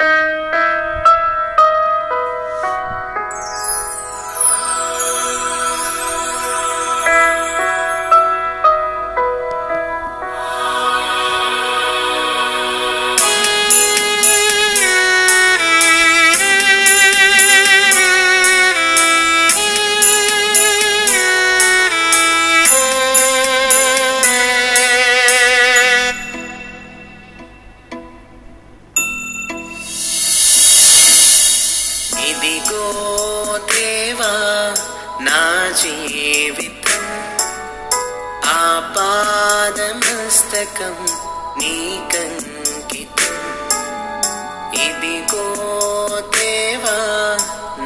Música जीवित आपादमस्तकं नीकङ्कितम् इदिगो देव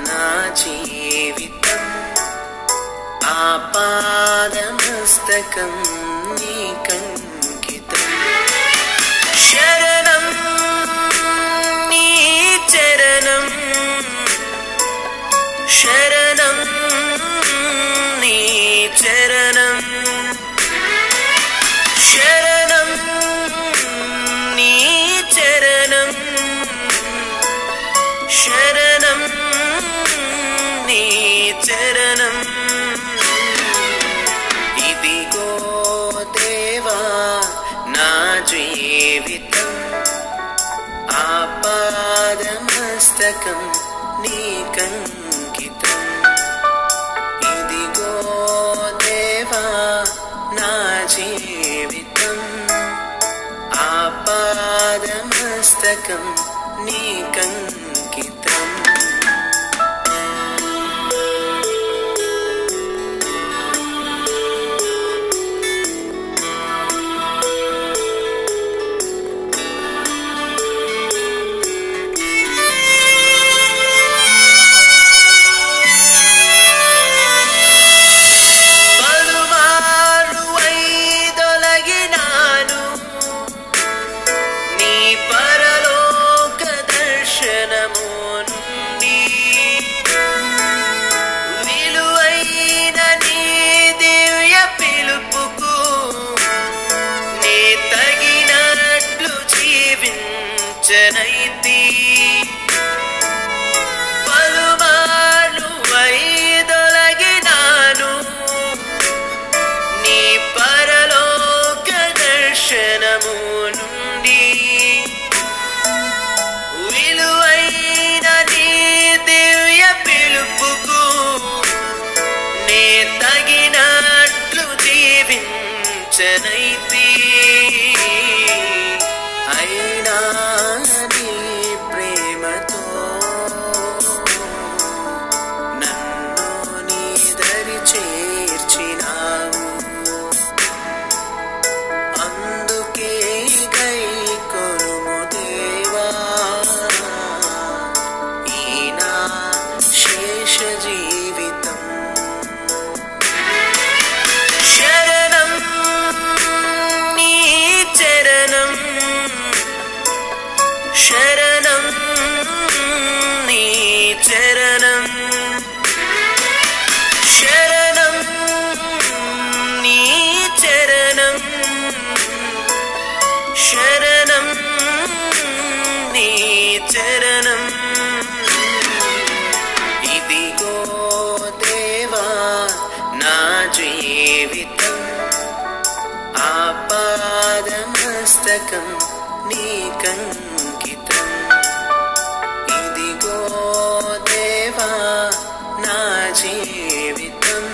न जीवितम् आपादमस्तकं नीकङ्कितम् शरणं नीचरणम् शरण మస్తకం నీ కంకితం ఇదిగో దేవా నా జీవితం ఆపాదమస్తకం నీ కంకితం జ్ఞానం ఇదిగో దేవా నా జీవితం ఆపాదమస్తకం నీకంకితం ఇదిగో దేవా నా జీవితం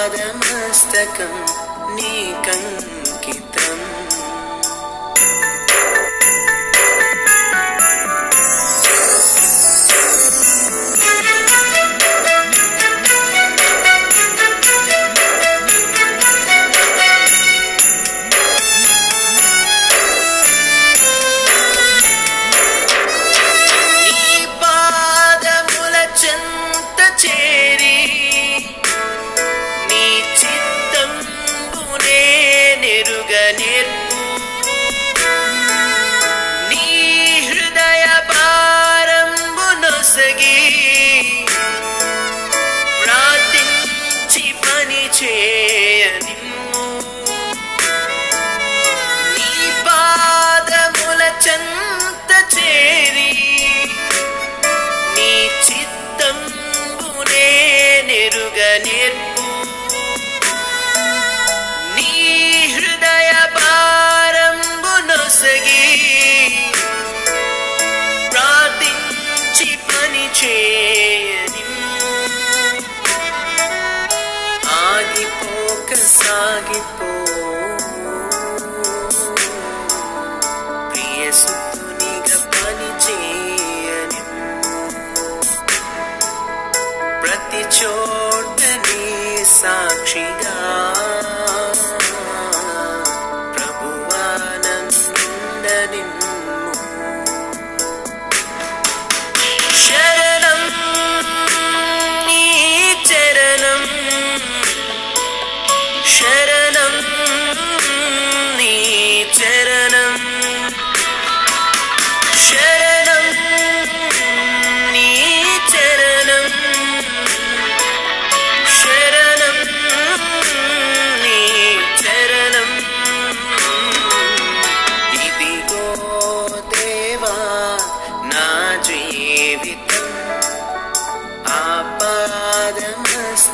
ఆపాదమస్తకం seguir. she gone.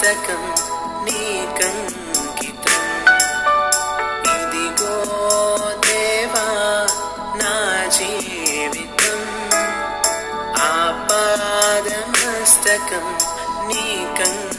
सकम नीकम कितम इदिगो देवा ना जीवितम आपादमस्तकम नीकम